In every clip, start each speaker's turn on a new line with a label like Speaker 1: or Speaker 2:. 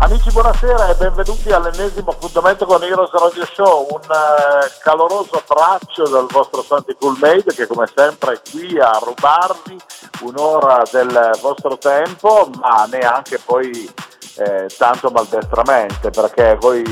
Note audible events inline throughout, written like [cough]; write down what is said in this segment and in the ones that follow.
Speaker 1: Amici buonasera e benvenuti all'ennesimo appuntamento con Heroes Radio Show, un uh, caloroso abbraccio dal vostro Santi Cool Made che come sempre è qui a rubarvi un'ora del vostro tempo ma neanche poi eh, tanto maldestramente perché voi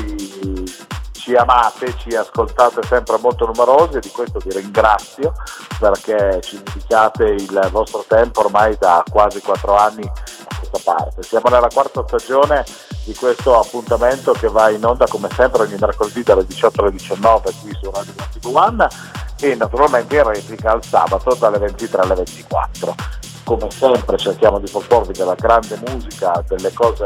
Speaker 1: ci amate, ci ascoltate sempre molto numerosi e di questo vi ringrazio perché ci dedicate il vostro tempo ormai da quasi quattro anni a questa parte. Siamo nella quarta stagione di questo appuntamento che va in onda come sempre ogni mercoledì dalle 18 alle 19 qui su Radio 21 e naturalmente in replica al sabato dalle 23 alle 24 come sempre cerchiamo di proporvi della grande musica, delle cose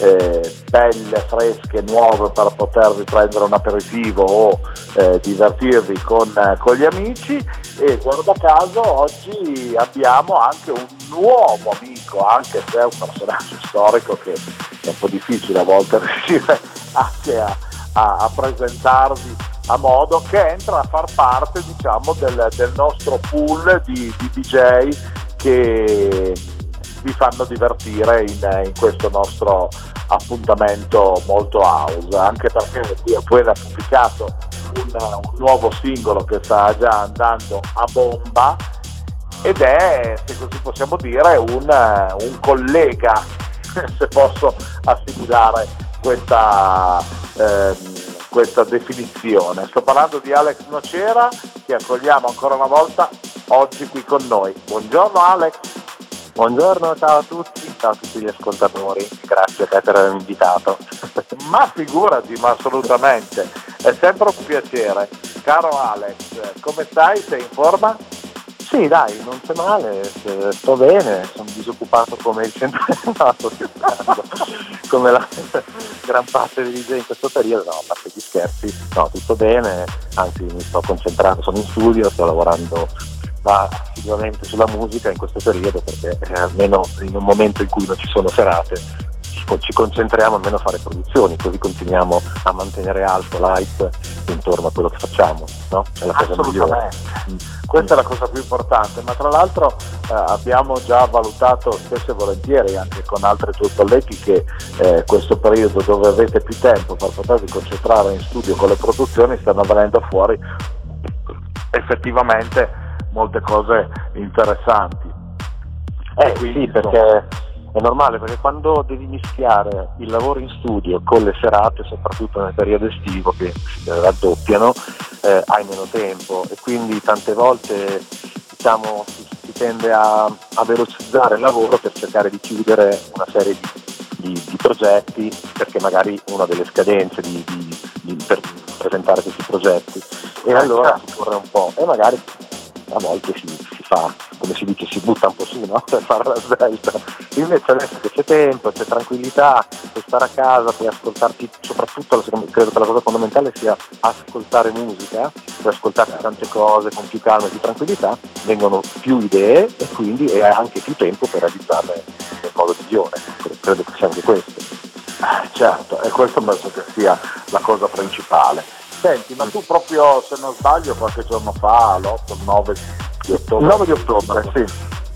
Speaker 1: eh, belle, fresche, nuove per potervi prendere un aperitivo o eh, divertirvi con, eh, con, gli amici. E guarda caso oggi abbiamo anche un nuovo amico, anche se è un personaggio storico che è un po' difficile a volte [laughs] riuscire anche a, a, a presentarvi a modo che entra a far parte diciamo, del, del nostro pool di, di DJ che vi fanno divertire in, in questo nostro appuntamento molto house, anche perché qui appena pubblicato un, un, nuovo singolo che sta già andando a bomba ed è, se così possiamo dire, un, un collega, [laughs] se posso assimilare questa, eh, questa definizione. Sto parlando di Alex Nocera che accogliamo ancora una volta oggi qui con noi. Buongiorno Alex.
Speaker 2: Buongiorno, ciao a tutti, ciao a tutti gli ascoltatori, grazie per avermi invitato. [laughs]
Speaker 1: ma figurati, ma assolutamente, è sempre un piacere. Caro Alex, come stai? Sei in forma?
Speaker 2: Sì, dai, non c'è male, sto bene, sono disoccupato come il centro no, [laughs] come la gran parte dei DJ in questo periodo, no, a parte gli scherzi, no, tutto bene, anzi mi sto concentrando, sono in studio, sto lavorando assiduamente sulla musica in questo periodo perché eh, almeno in un momento in cui non ci sono serate ci concentriamo almeno a fare produzioni, così continuiamo a mantenere alto l'hype intorno a quello che facciamo, no?
Speaker 1: È la cosa migliore. Mm. Questa è la cosa più importante, ma tra l'altro eh, abbiamo già valutato spesso e volentieri anche con altri tuoi colleghi che eh, questo periodo dove avete più tempo per potervi concentrare in studio con le produzioni stanno venendo fuori effettivamente molte cose interessanti.
Speaker 2: Eh Quindi, sì, perché è normale, perché quando devi mischiare il lavoro in studio con le serate, soprattutto nel periodo estivo che si raddoppiano, eh, hai meno tempo. E quindi tante volte diciamo, si, si, tende a, a, velocizzare il lavoro per cercare di chiudere una serie di, di, di progetti, perché magari una delle scadenze di, per presentare questi progetti. E allora si corre un po' e magari a volte si, si, fa, come si dice, si butta un po' su no? [laughs] per fare la svelta. Invece adesso che c'è tempo, c'è tranquillità, puoi stare a casa, puoi ascoltarti, soprattutto credo che la cosa fondamentale sia ascoltare musica, puoi ascoltarti tante cose con più calma e più tranquillità, vengono più idee e quindi hai anche più tempo per realizzarle nel modo migliore. Credo che sia anche questo.
Speaker 1: Certo, e questo penso che sia la cosa principale. Senti, ma tu proprio, se non sbaglio, qualche giorno fa, l'8, 9 di ottobre.
Speaker 2: Il 9 di ottobre, sì.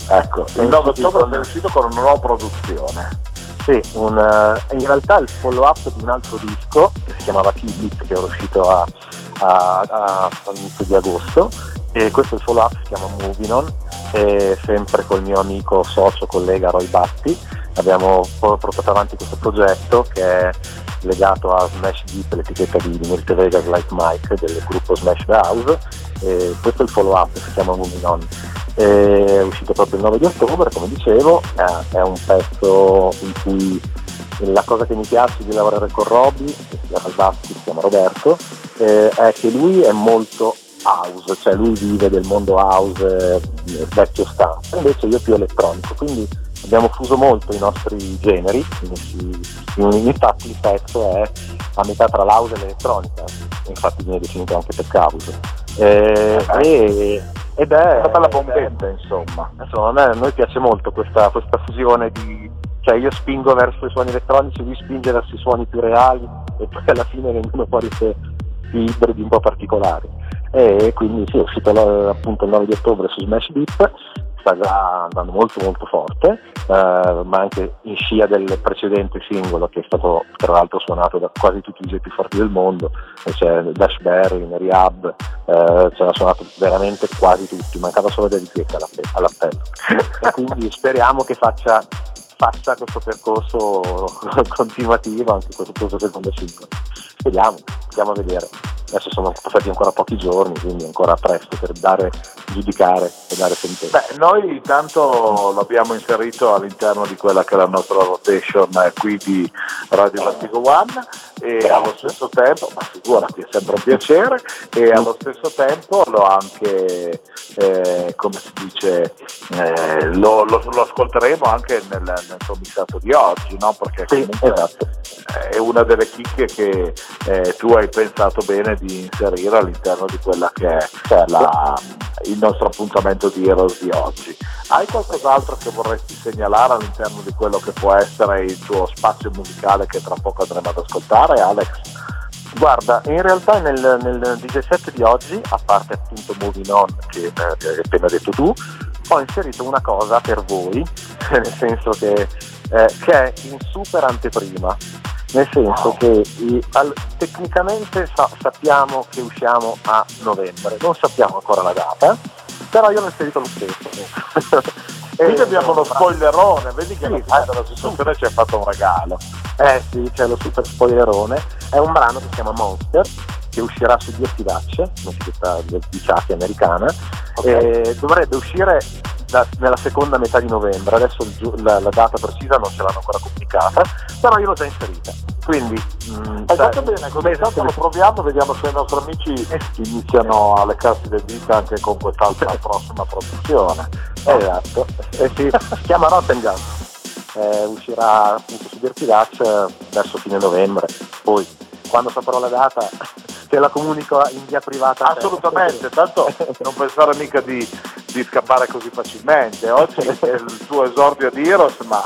Speaker 1: Ecco, il 9 ottobre sei uscito con una nuova produzione.
Speaker 2: Sì, un, uh, in realtà il follow up di un altro disco che si chiamava Kibit che era uscito a, a, a, all'inizio di agosto e questo è il follow up si chiama Moving On e sempre col mio amico socio collega Roy Batti abbiamo portato avanti questo progetto che è legato a Smash Deep, l'etichetta di Mirte Vegas Like Mike del gruppo Smash House. E questo è il follow up, si chiama Moving On. È uscito proprio il 9 di ottobre, come dicevo, è un pezzo in cui la cosa che mi piace di lavorare con Robby, che si chiama Basti, si chiama Roberto, eh, è che lui è molto house, cioè lui vive del mondo house eh, vecchio stampo, invece io più elettronico, quindi abbiamo fuso molto i nostri generi, infatti il pezzo è a metà tra l'house e l'elettronica, infatti viene definito anche tech house. Eh, e ed è
Speaker 1: una bella bombetta, insomma.
Speaker 2: Insomma, a, me, a noi piace molto questa, questa fusione di cioè io spingo verso i suoni elettronici, lui spinge verso i suoni più reali e poi alla fine vengono fuori questi ibridi un po' particolari. E quindi sì, è uscito appunto il 9 di ottobre su Smash Beat, sta già andando molto molto forte, eh, ma anche in scia del precedente singolo che è stato tra l'altro suonato da quasi tutti i DJ più forti del mondo, c'è Dash Berry, Rehab, eh, ce l'ha suonato veramente quasi tutti, mancava solo David Guetta all'appello. quindi speriamo che faccia faccia questo percorso [laughs] continuativo anche questo, questo secondo singolo. Vediamo, andiamo a vedere. Adesso sono passati ancora pochi giorni, quindi ancora presto per dare, giudicare e dare sentenza.
Speaker 1: Beh, noi intanto l'abbiamo inserito all'interno di quella che è la nostra rotation qui di Radio Vertigo One e allo stesso tempo, ma figurati, è sempre un piacere, e allo stesso tempo lo anche, eh, come si dice, eh, lo, lo, lo, ascolteremo anche nel, nel suo mixato di oggi, no? perché sì, esatto. è una delle chicche che eh, tu hai pensato bene di inserire all'interno di quella che è certo. la, il nostro appuntamento di Heroes di oggi. Hai qualcos'altro che vorresti segnalare all'interno di quello che può essere il tuo spazio musicale che tra poco andremo ad ascoltare, Alex?
Speaker 2: Guarda, in realtà nel, nel DJ set di oggi, a parte appunto Moving On che eh, hai appena detto tu, ho inserito una cosa per voi, [laughs] nel senso che, eh, che è in super anteprima nel senso che al, tecnicamente sa, sappiamo che usciamo a novembre, non sappiamo ancora la data, però io l'ho inserito lo stesso. [laughs]
Speaker 1: Quindi abbiamo uno spoilerone, vedi che sì, la della situazione ci ha fatto un regalo.
Speaker 2: Eh sì, c'è lo super spoilerone, è un brano che si chiama Monster, che uscirà su Dirty Dutch, un'etichetta di Chucky americana, okay. dovrebbe uscire da, nella seconda metà di novembre, adesso il, la, la, data precisa non ce l'hanno ancora comunicata, però io l'ho già inserita. Quindi
Speaker 1: mh, mm, hai fatto bene, come intanto lo proviamo, vediamo se i nostri amici iniziano a leccarsi le dita anche con quest'altra prossima produzione.
Speaker 2: Esatto, eh sì, si chiama Rotterdam. Eh, uscirà appunto su Dirty Dutch eh, verso fine novembre, poi quando saprò la data te la comunico in via privata.
Speaker 1: Assolutamente, tanto non pensare mica di, di scappare così facilmente. Oggi è il tuo esordio di Heroes, ma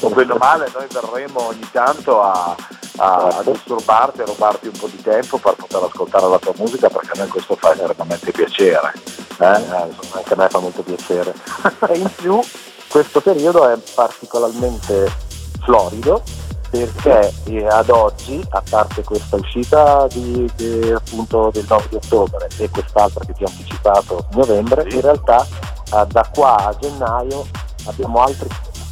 Speaker 1: o bene o male noi verremo ogni tanto a, a, a, disturbarti, a rubarti un po' di tempo per poter ascoltare la tua musica perché a noi questo fa enormemente piacere.
Speaker 2: Eh? Eh, anche a me fa molto piacere. e in più questo periodo è particolarmente florido perché eh, ad oggi, a parte questa uscita di, di, appunto del 9 di ottobre e quest'altra che ti ho anticipato novembre, in realtà eh, da qua a gennaio abbiamo altri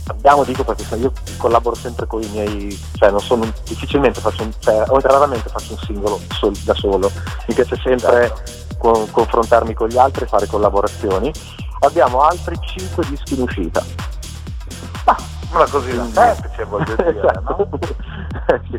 Speaker 2: abbiamo dico perché io collaboro sempre con i miei cioè non sono difficilmente faccio un, cioè, raramente faccio un singolo sol, da solo. Mi piace sempre con, confrontarmi con gli altri e fare collaborazioni. Abbiamo altri 5 dischi in uscita
Speaker 1: ah una così semplice voglio dire, [laughs] no?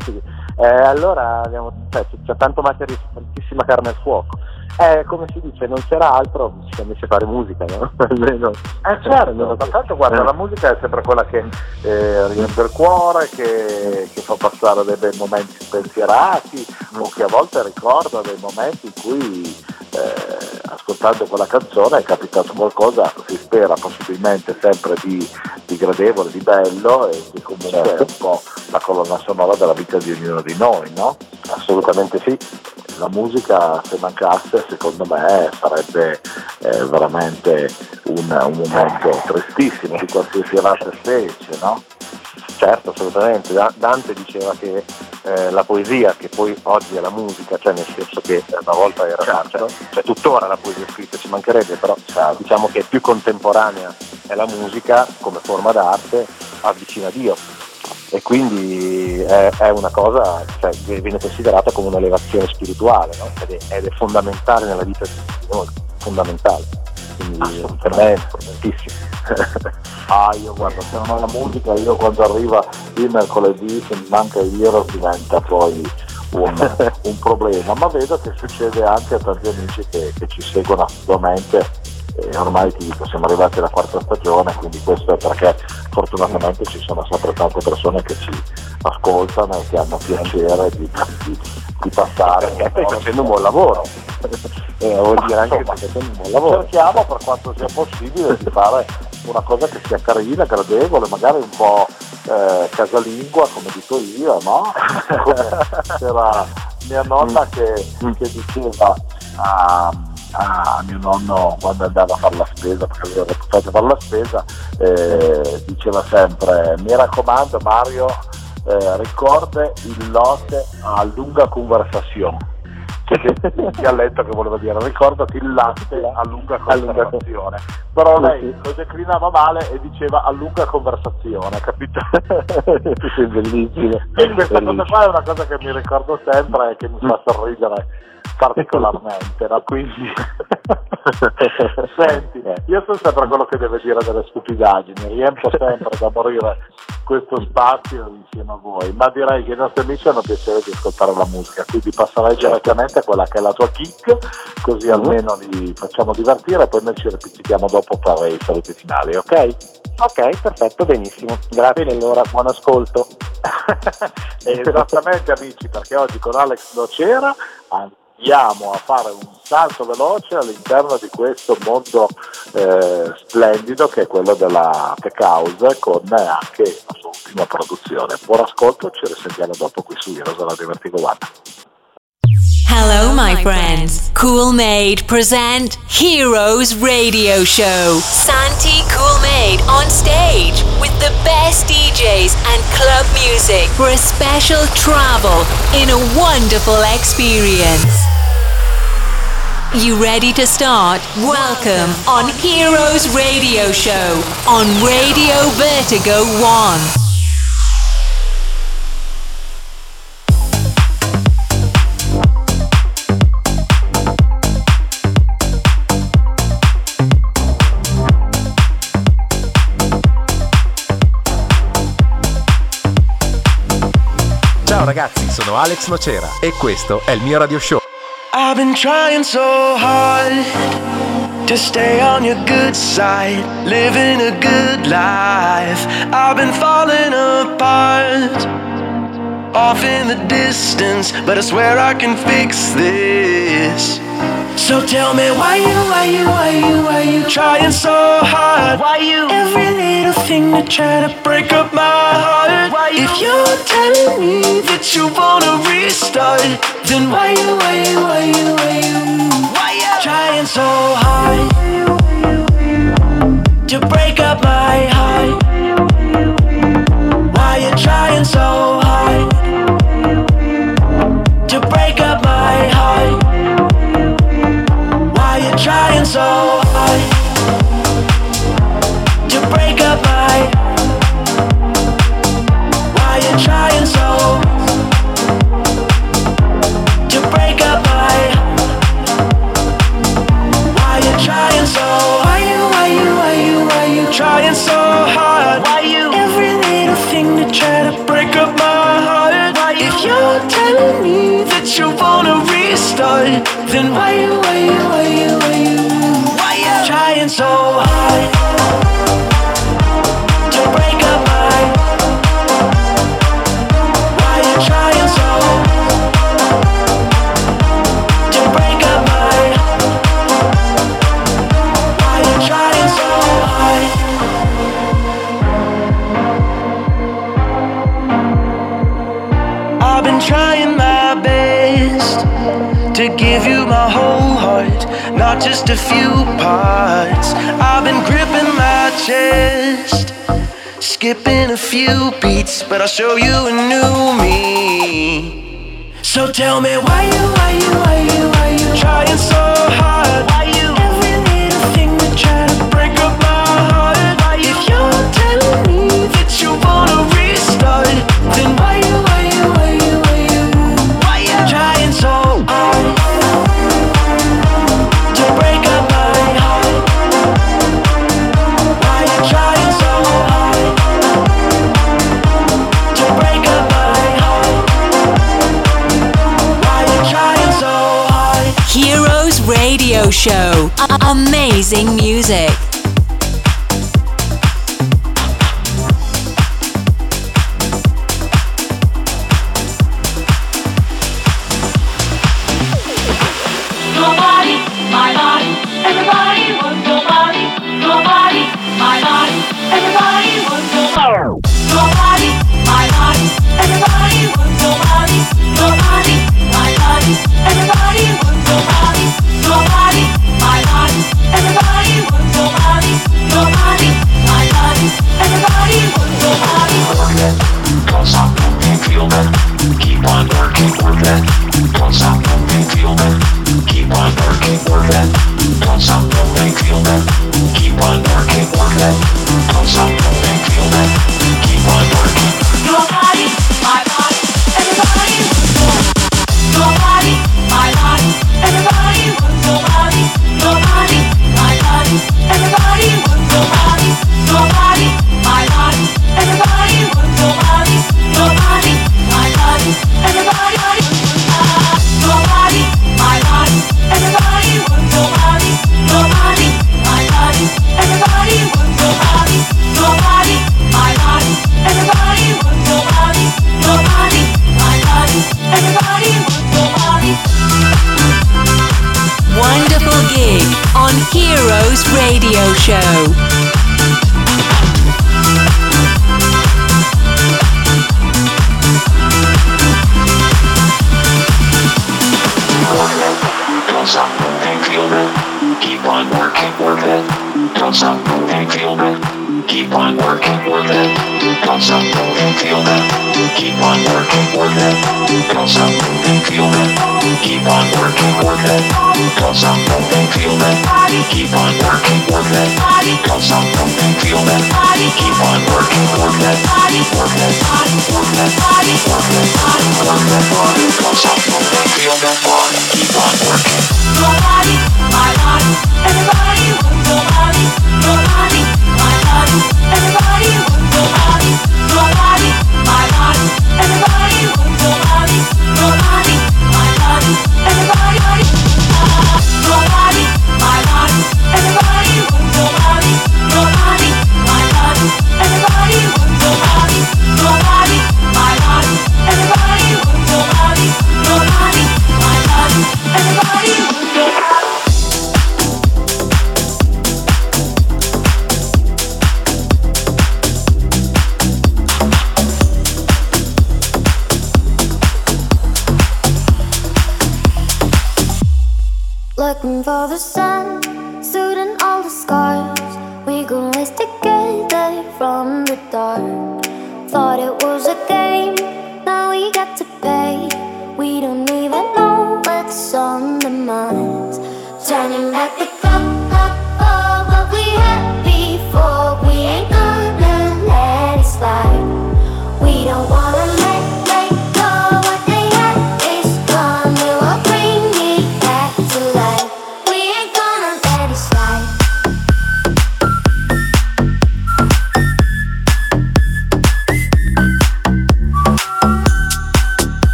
Speaker 2: sì. Eh, allora abbiamo, cioè, c'è tanto materia, tantissima carne al fuoco. Eh, come si dice, non c'era altro, si invece fare musica, no? [laughs]
Speaker 1: Almeno. Eh certo, no, tanto guarda, eh. la musica è sempre quella che eh, riempie il cuore, che, che, fa passare dei bei momenti spensierati mm. o che a volte ricorda dei momenti in cui eh, ascoltando quella canzone è capitato qualcosa, si spera possibilmente sempre di, di gradevole, di bello e che comunque certo. è un po' la colonna sonora della vita di ognuno di noi, no?
Speaker 2: Assolutamente sì.
Speaker 1: La musica se mancasse secondo me sarebbe eh, veramente un, un momento tristissimo di qualsiasi altra specie, no?
Speaker 2: Certo, assolutamente. Dante diceva che eh, la poesia, che poi oggi è la musica, cioè nel senso che una volta era certo. cioè, cioè, tuttora la poesia scritta, ci mancherebbe, però certo. diciamo che più contemporanea è la musica come forma d'arte, avvicina Dio. E quindi è, è una cosa, cioè, viene considerata come un'elevazione spirituale, no? ed, è, ed, è, fondamentale nella vita di noi, fondamentale. Quindi per me è importantissimo. [laughs]
Speaker 1: ah, io guarda, se non ho la musica, io quando arriva il mercoledì, se mi manca il Euro diventa poi un, [laughs] un, problema, ma vedo che succede anche a tanti amici che, che ci seguono assolutamente e ormai ti dico siamo arrivati alla quarta stagione quindi questo è perché fortunatamente ci sono sempre tante persone che ci ascoltano e che hanno piacere di, di, di passare
Speaker 2: e stai facendo un buon lavoro [laughs] eh, vuol dire anche che c'è un buon lavoro.
Speaker 1: Cerchiamo per quanto sia possibile di fare una cosa che sia carina, gradevole, magari un po' eh, casalingua, come dico io, no? [laughs] c'era mia nonna che, che diceva a, a, mio nonno quando andava a fare la spesa, perché aveva reputato fare la spesa, eh, diceva sempre mi raccomando Mario eh, ricorde il lotte a lunga conversazione. Il [laughs] dialetto che voleva dire ricordati il latte a lunga conversazione. Però lei lo declinava male e diceva a lunga conversazione capito? [laughs]
Speaker 2: sì, bellissimo.
Speaker 1: E questa bellissimo. cosa qua è una cosa che mi ricordo sempre e che mi fa sorridere particolarmente no? quindi [laughs] senti io sono sempre quello che deve dire delle stupidaggini riempio sempre da morire questo spazio insieme a voi ma direi che i nostri amici hanno piacere di ascoltare la musica quindi passerei direttamente a quella che è la tua kick così mm-hmm. almeno li facciamo divertire e poi noi ci ripetiamo dopo per i saluti finali ok?
Speaker 2: Ok, perfetto, benissimo. Grazie allora, buon ascolto. [laughs]
Speaker 1: Esattamente amici, perché oggi con Alex Nocera andiamo a fare un salto veloce all'interno di questo mondo eh, splendido che è quello della tech house con anche la sua ultima produzione. Buon ascolto, ci risentiamo dopo qui su Heroes Radio Vertigo One.
Speaker 3: Hello, my friends. Cool Made present Heroes Radio Show. Santi Cool Made on stage with the best DJs and club music for a special travel in a wonderful experience. You ready to start? Welcome on Heroes Radio Show on Radio Vertigo 1.
Speaker 4: Ragazzi, sono Alex Nocera e questo è il mio radio show.
Speaker 5: I've been trying so hard to stay on your good side, living a good life. I've been falling apart, off in the distance, but I swear I can fix this. So tell me why you, why you, why you, why you trying so hard? Why you every little thing to try to break up my heart? Why you, if you're telling me that you wanna restart, then why you, why you, why you, why you, why you trying so hard to break up my heart? Why you trying so hard trying so hard to break up. Why you trying so to break up? Why you trying so? Why you, why you, why you, why you trying so hard? Why you every little thing to try to break up my heart? Why if you're telling me that you wanna restart, then why you, why a few parts. I've been gripping my chest, skipping a few beats, but I'll show you a new me. So tell me why you, why you, why you, why you trying so hard?
Speaker 3: Show. Amazing music.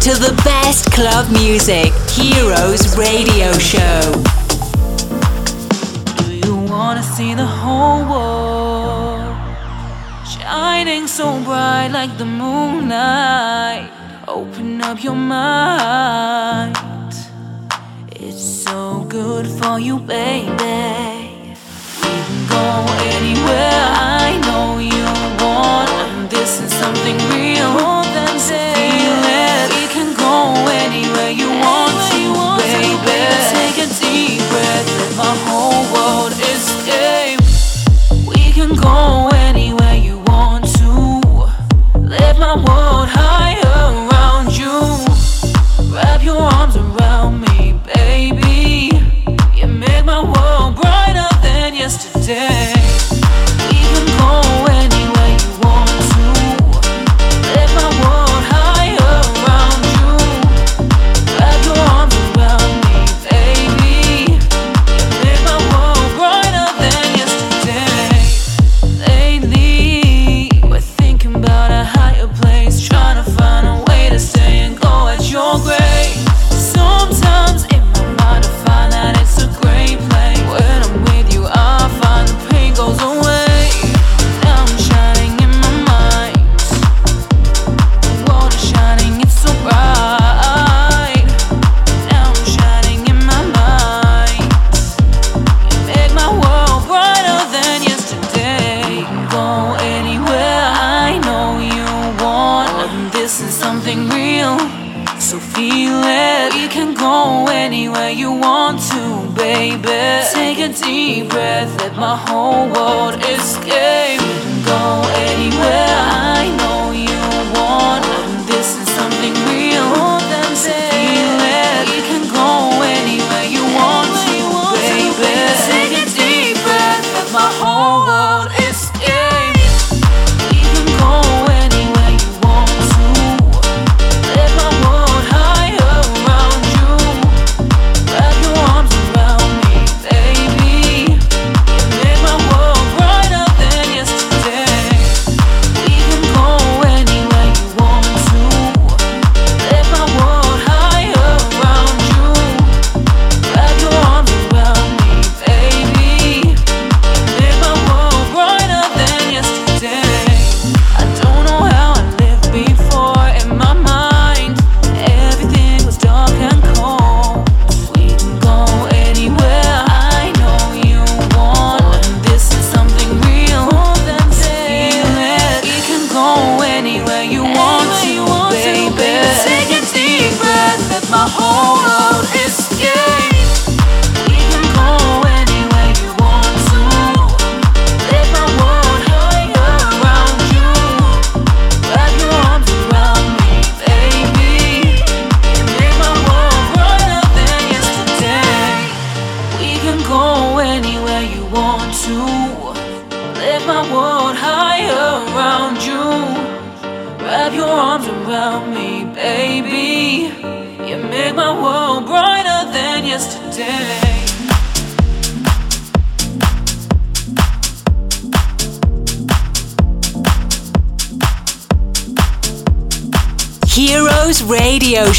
Speaker 3: to the best club music, Heroes Radio Show.
Speaker 6: Do you wanna see the whole world shining so bright like the moonlight? Open up your mind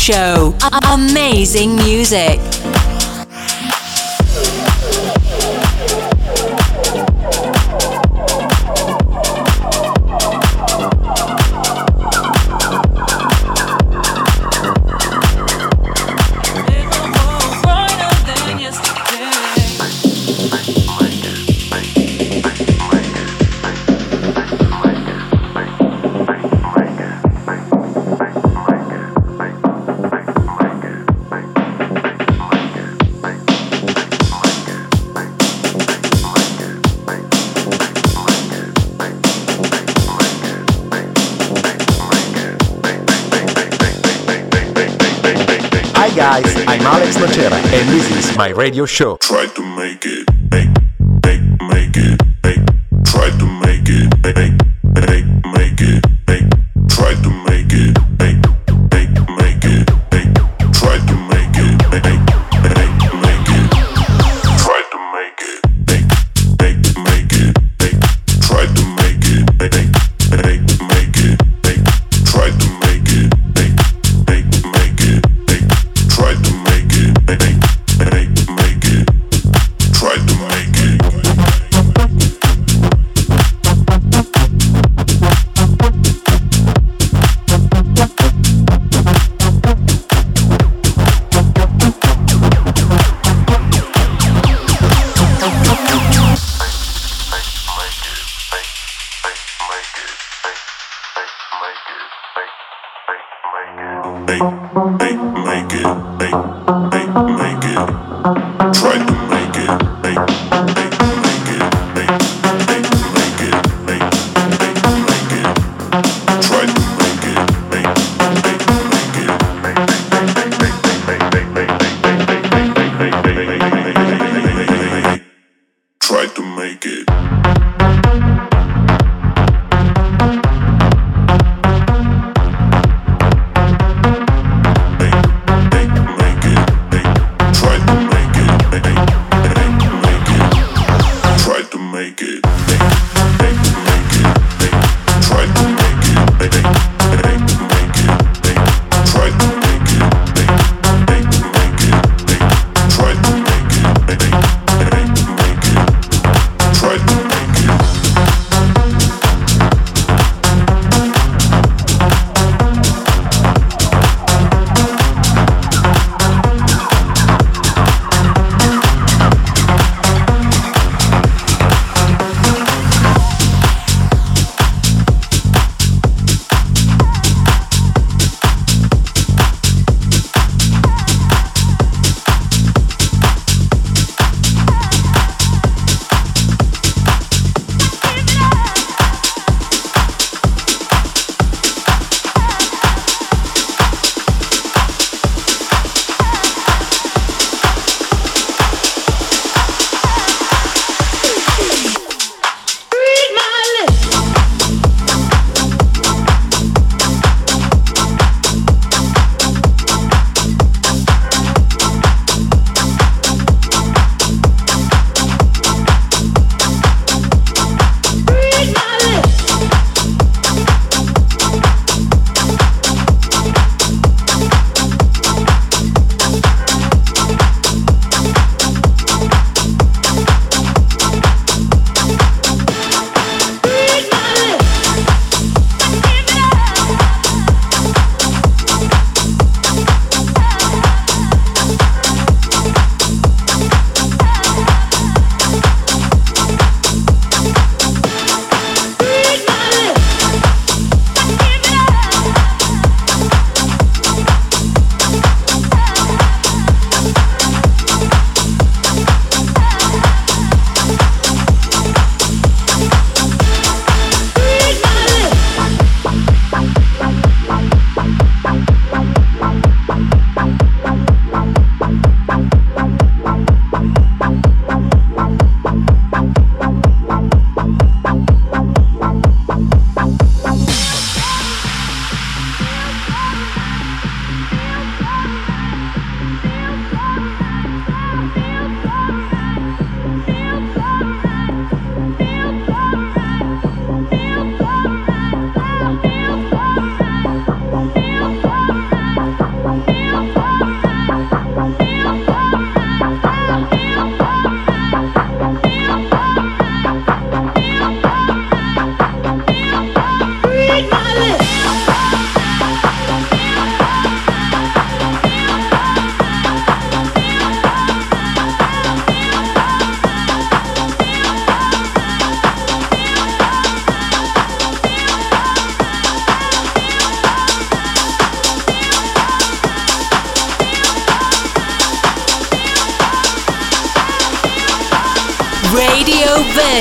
Speaker 6: show. Amazing music. my radio show. Try to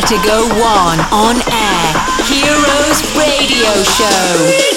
Speaker 6: Vertigo One on air. Heroes Radio Show.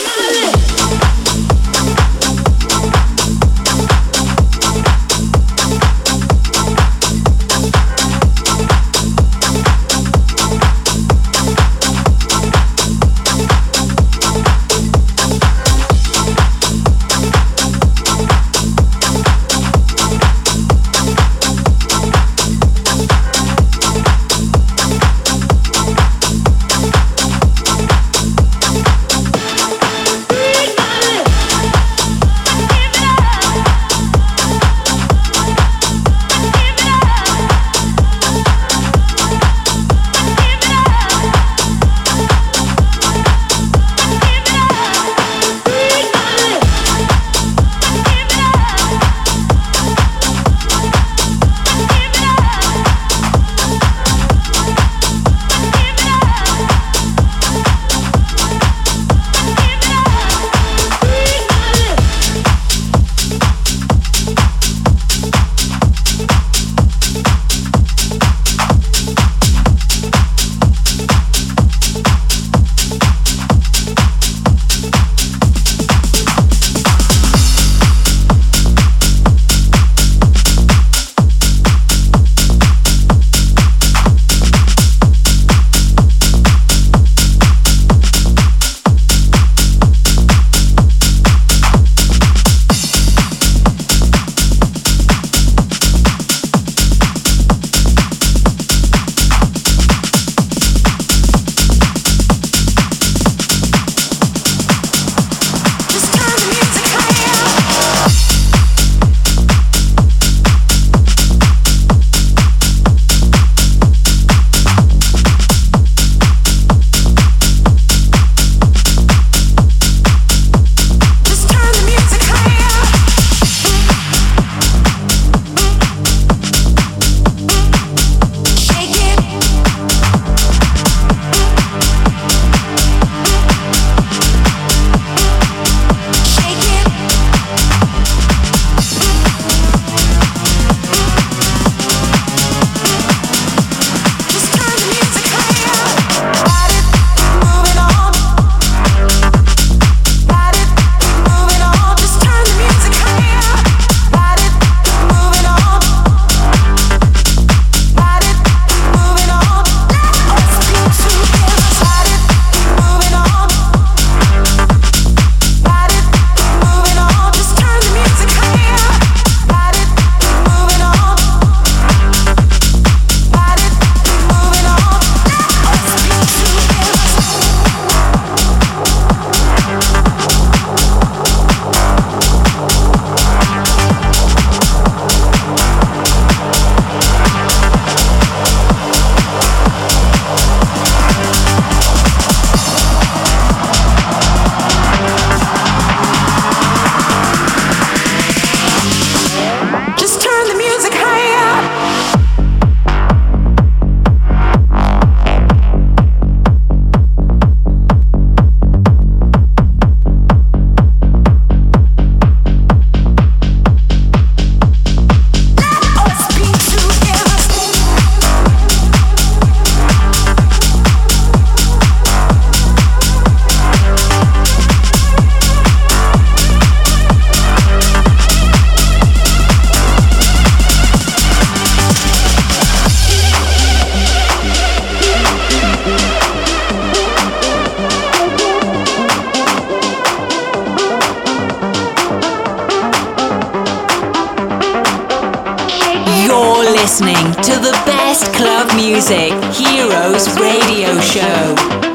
Speaker 6: Heroes Radio Show.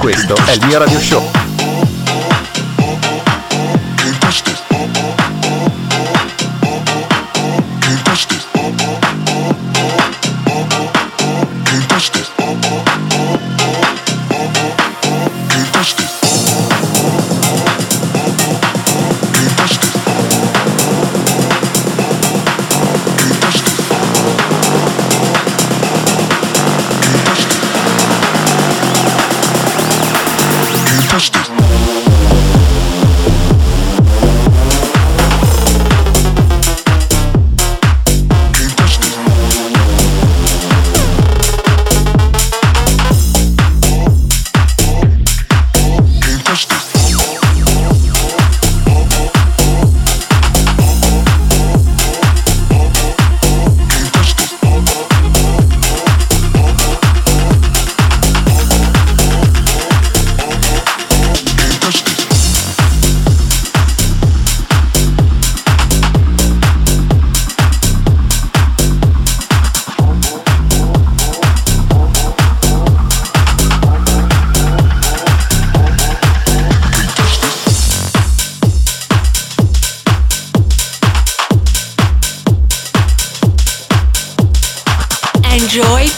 Speaker 6: Questo è il mio radio show.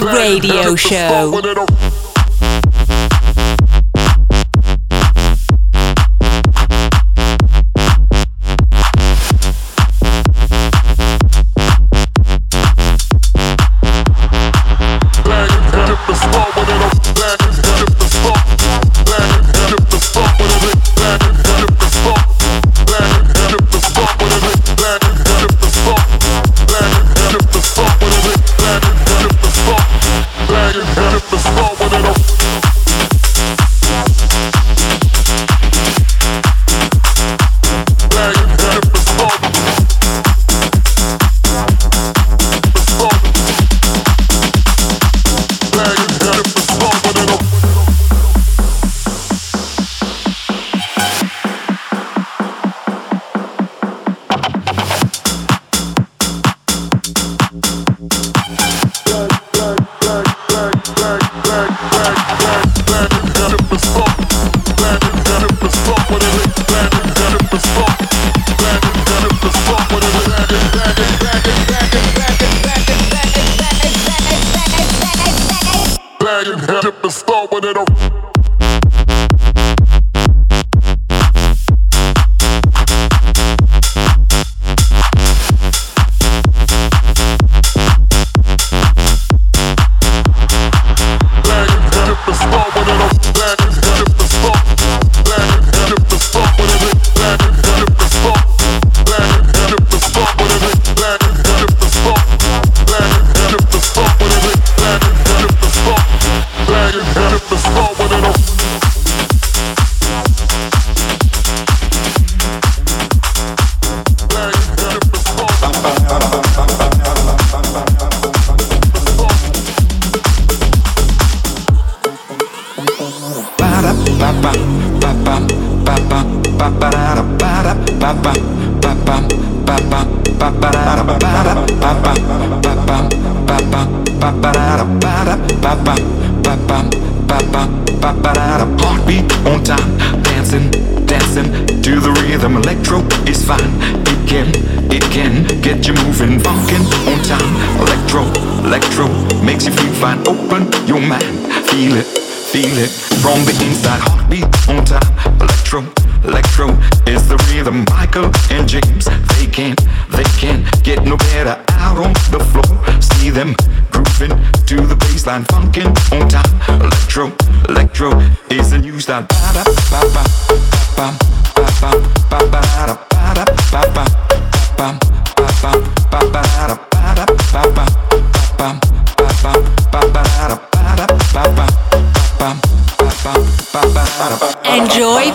Speaker 6: Radio Show. If the spot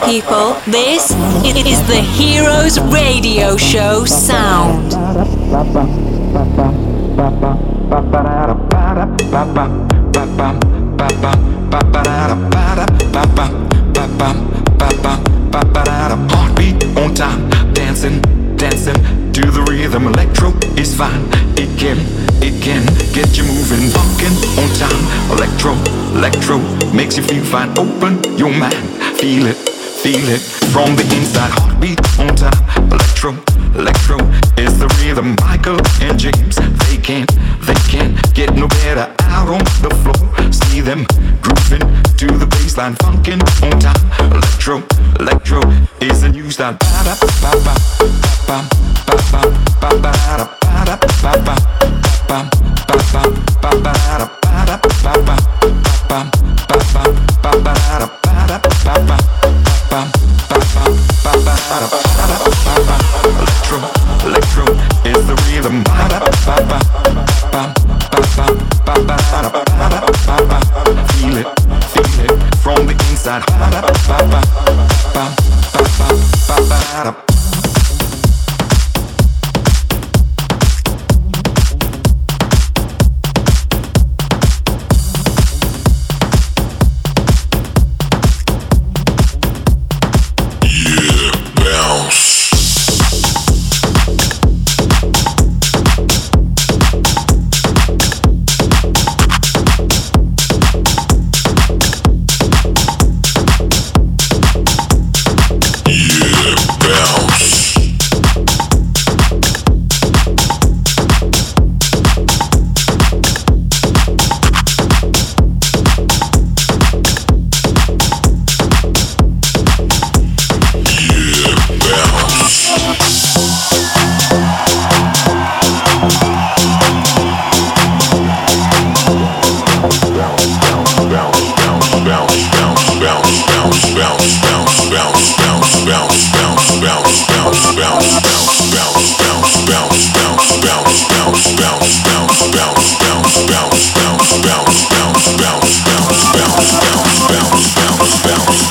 Speaker 6: people. This is the Heroes Radio Show sound. Heartbeat on time, dancing, dancing to the rhythm. Electro is fine. It can, it can get you moving, walking on time. Electro, electro makes you feel fine. Open your mind, feel it
Speaker 7: feel it from the
Speaker 3: inside. Heartbeat on time. electro, electro is the rhythm.
Speaker 4: Michael and James, they can't, they can't get no
Speaker 3: better. Out
Speaker 6: on the floor,
Speaker 3: see them grooving
Speaker 8: to the
Speaker 3: baseline, funkin' on
Speaker 7: time. Electro, electro is the new style. Ba da ba ba ba ba ba ba ba da ba da ba ba ba ba ba ba ba da ba da ba ba ba ba ba ba ba. bounce,
Speaker 1: bounce.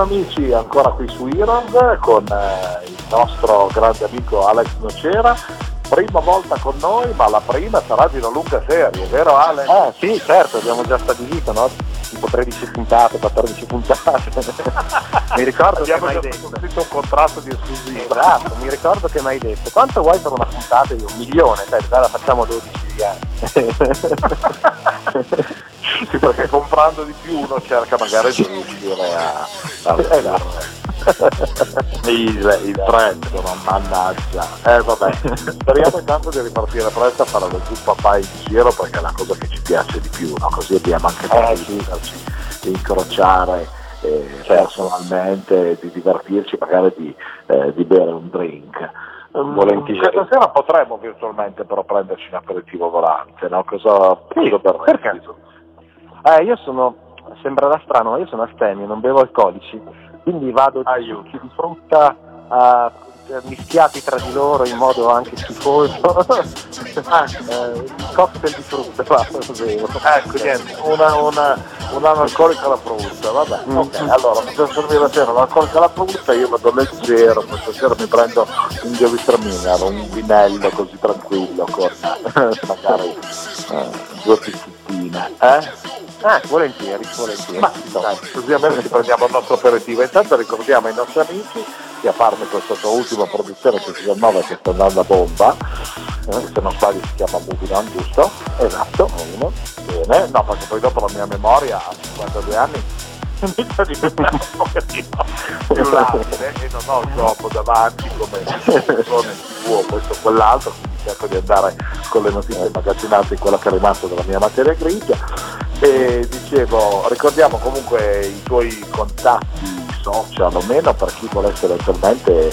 Speaker 1: Insieme amici, ancora qui su Heroes con eh, il nostro grande amico Alex Nocera. Prima volta con noi, ma la prima sarà di una lunga serie, vero Alex?
Speaker 2: Eh sì, certo, abbiamo già stabilito, no? Tipo 13 puntate, 14 puntate. [laughs] mi ricordo che
Speaker 1: Abbiamo
Speaker 2: mi
Speaker 1: già
Speaker 2: hai detto.
Speaker 1: un contratto di esclusiva.
Speaker 2: Esatto, mi ricordo che mi hai detto. Quanto vuoi per una puntata di un milione? Dai, dai, la facciamo 12 anni. [laughs]
Speaker 1: Sì, perché comprando di più uno cerca magari di riuscire a, a
Speaker 2: Esatto. [laughs]
Speaker 1: il, il prezzo, no? mannaggia. Eh vabbè, speriamo intanto di ripartire presto a fare lo zuppa papà in giro perché è la cosa che ci piace di più, no? così abbiamo anche
Speaker 2: Eh,
Speaker 1: tempo di poterci incrociare eh, personalmente, di divertirci, magari di, eh, di bere un drink. Mm,
Speaker 2: Volentieri.
Speaker 1: Questa sera potremmo virtualmente però prenderci un aperitivo volante, no? Cosa
Speaker 2: Sì,
Speaker 1: cosa
Speaker 2: perché? Eh, io sono, sembrerà strano, ma io sono astemio, non bevo alcolici, quindi vado di succhi di frutta eh, mischiati tra di loro in modo anche schifoso. [laughs] ah, eh, il cocktail di frutta, va, bevo.
Speaker 1: Ecco, niente, una, una, un'analcolica alla frutta, vabbè.
Speaker 2: Mm.
Speaker 1: Ok, allora per servire la sera un'analcolica alla frutta, io vado leggero, questa sera mi prendo un Gewürztraminer, un vinello così tranquillo con [laughs] magari eh, due pizzettine, eh?
Speaker 2: Ah, volentieri, volentieri.
Speaker 1: Ma dai, così almeno ci prendiamo il nostro aperitivo. Intanto ricordiamo ai nostri amici di a farne questa tua ultima produzione che si chiamava che sta andando a bomba, eh, se non sbaglio si chiama On, giusto? Esatto, uno. Bene, no perché poi dopo la mia memoria a 52 anni inizia a diventare un pochettino più labile e non ho il gioco davanti come persone TV o questo o quell'altro, quindi cerco di andare con le notizie immagazzinate in quella che è rimasto della mia materia grigia. E dicevo ricordiamo comunque i tuoi contatti social o meno per chi volesse eventualmente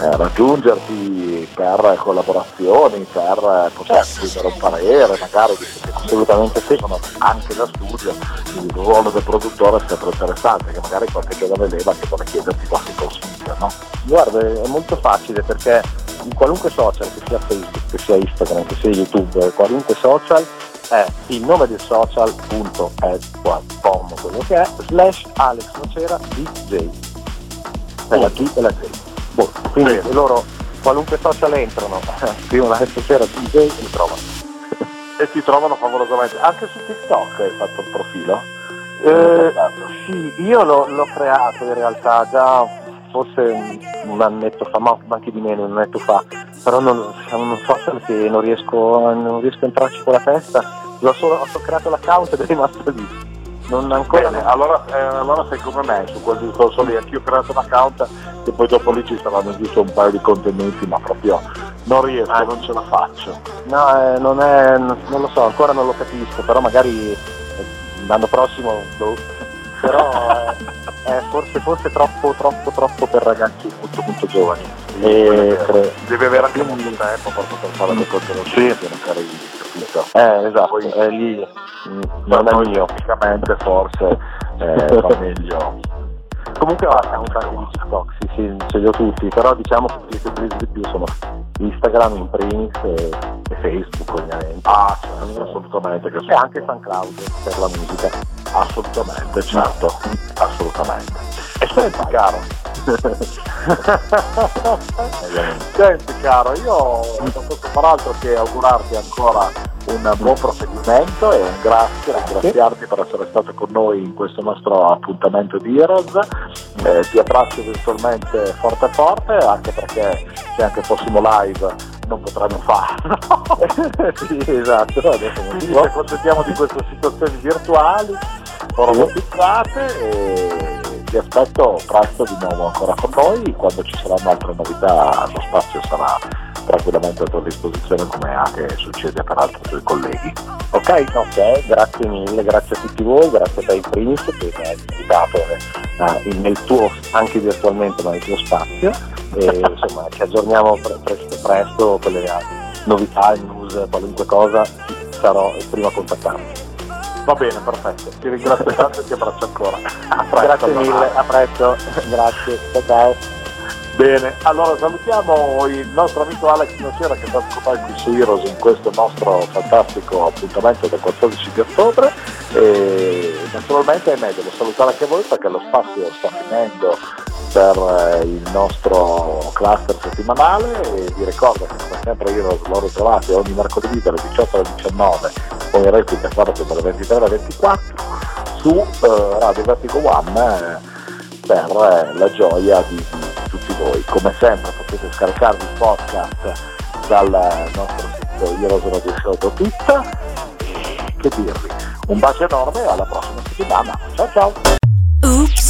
Speaker 1: eh, raggiungerti per collaborazioni, per eh, poter scrivere un parere, magari assolutamente sì, sono anche da studio, il ruolo del produttore è sempre interessante, che magari qualche giovane leva che vuole chiederti qualche consiglio. no?
Speaker 2: Guarda, è molto facile perché in qualunque social, che sia Facebook, che sia Instagram, che sia YouTube, qualunque social, è il nome del social, punto, è qua, com, quello che è, slash Alex Nocera DJ. È la T e la J. Boh, quindi
Speaker 1: Bene.
Speaker 2: loro qualunque social entrano, [laughs] scrivono Alex Nocera DJ e mi trovano.
Speaker 1: E ti trovano favolosamente. Anche su TikTok hai fatto un profilo?
Speaker 2: Eh, sì, io l'ho, l'ho creato in realtà già forse un, annetto fa, ma anche di meno, un annetto fa, però non, un social che non riesco, non riesco a entrarci con la testa, l'ho solo, ho creato l'account ed è rimasto lì. Non ancora
Speaker 1: Bene, allora, eh, allora sei come me su quel discorso lì, anch'io ho creato un account e poi dopo lì ci saranno giusto un paio di contenuti, ma proprio non riesco,
Speaker 2: Ah.
Speaker 1: non ce la faccio.
Speaker 2: No, eh, non è, non lo so, ancora non lo capisco, però magari eh, l'anno prossimo, boh. però eh, è forse, forse troppo, troppo, troppo per ragazzi molto, molto giovani. E
Speaker 1: Devi avere anche molto tempo per poter fare dei contenuti
Speaker 2: Sì.
Speaker 1: Capito?
Speaker 2: Eh, esatto,
Speaker 1: Poi-
Speaker 2: è lì, mm, non è mio.
Speaker 1: tecnicamente forse eh, va meglio.
Speaker 2: Comunque ho anche di TikTok, sì, sì, ce li ho tutti, però diciamo che quelli che utilizzo di più sono Instagram in primis e, e Facebook ovviamente.
Speaker 1: Ah, certo, assolutamente, che
Speaker 2: E anche SoundCloud per la musica.
Speaker 1: Assolutamente, certo, assolutamente. E senti caro, [laughs] senti caro, io non posso far altro che augurarti ancora un buon proseguimento e un grazie, ringraziarti per essere stato con noi in questo nostro appuntamento di Heroes. Eh, ti abbraccio virtualmente forte forte, anche perché se anche fossimo live non potremmo farlo. [laughs]
Speaker 2: sì, esatto, adesso non
Speaker 1: Quindi ci accontentiamo di queste situazioni virtuali, robotizzate e ti aspetto presto di nuovo ancora con noi, quando ci saranno altre novità lo spazio sarà tranquillamente a tua disposizione come anche succede per altri tuoi colleghi.
Speaker 2: Ok, ok, grazie mille, grazie a tutti voi, grazie a te in primis che mi hai invitato eh, nel tuo, anche virtualmente, ma nel tuo spazio. E [laughs] insomma ci aggiorniamo pre- presto, presto con le novità, news, qualunque cosa, sarò il primo a contattarti.
Speaker 1: Va bene, perfetto. Ti ringrazio tanto e ti abbraccio ancora. A presto,
Speaker 2: Grazie mille, a presto, grazie, ciao ciao.
Speaker 1: Bene, allora salutiamo il nostro amico Alex Nocera che sta noi qui su Heroes in questo nostro fantastico appuntamento del 14 di ottobre. E naturalmente ahimè devo salutare anche voi perché lo spazio sta finendo per eh, il nostro cluster settimanale. E vi ricordo che come sempre Heroes lo ritrovate ogni mercoledì dalle 18 alle 19 o in replica sabato dalle 23 alle 24 su eh, Radio Vertigo One eh, per eh, la gioia di tutti voi. Come sempre potete scaricarvi il podcast dal nostro sito heroesradioshow.it e che dirvi, un bacio enorme e alla prossima settimana. Ciao ciao!
Speaker 3: Oops,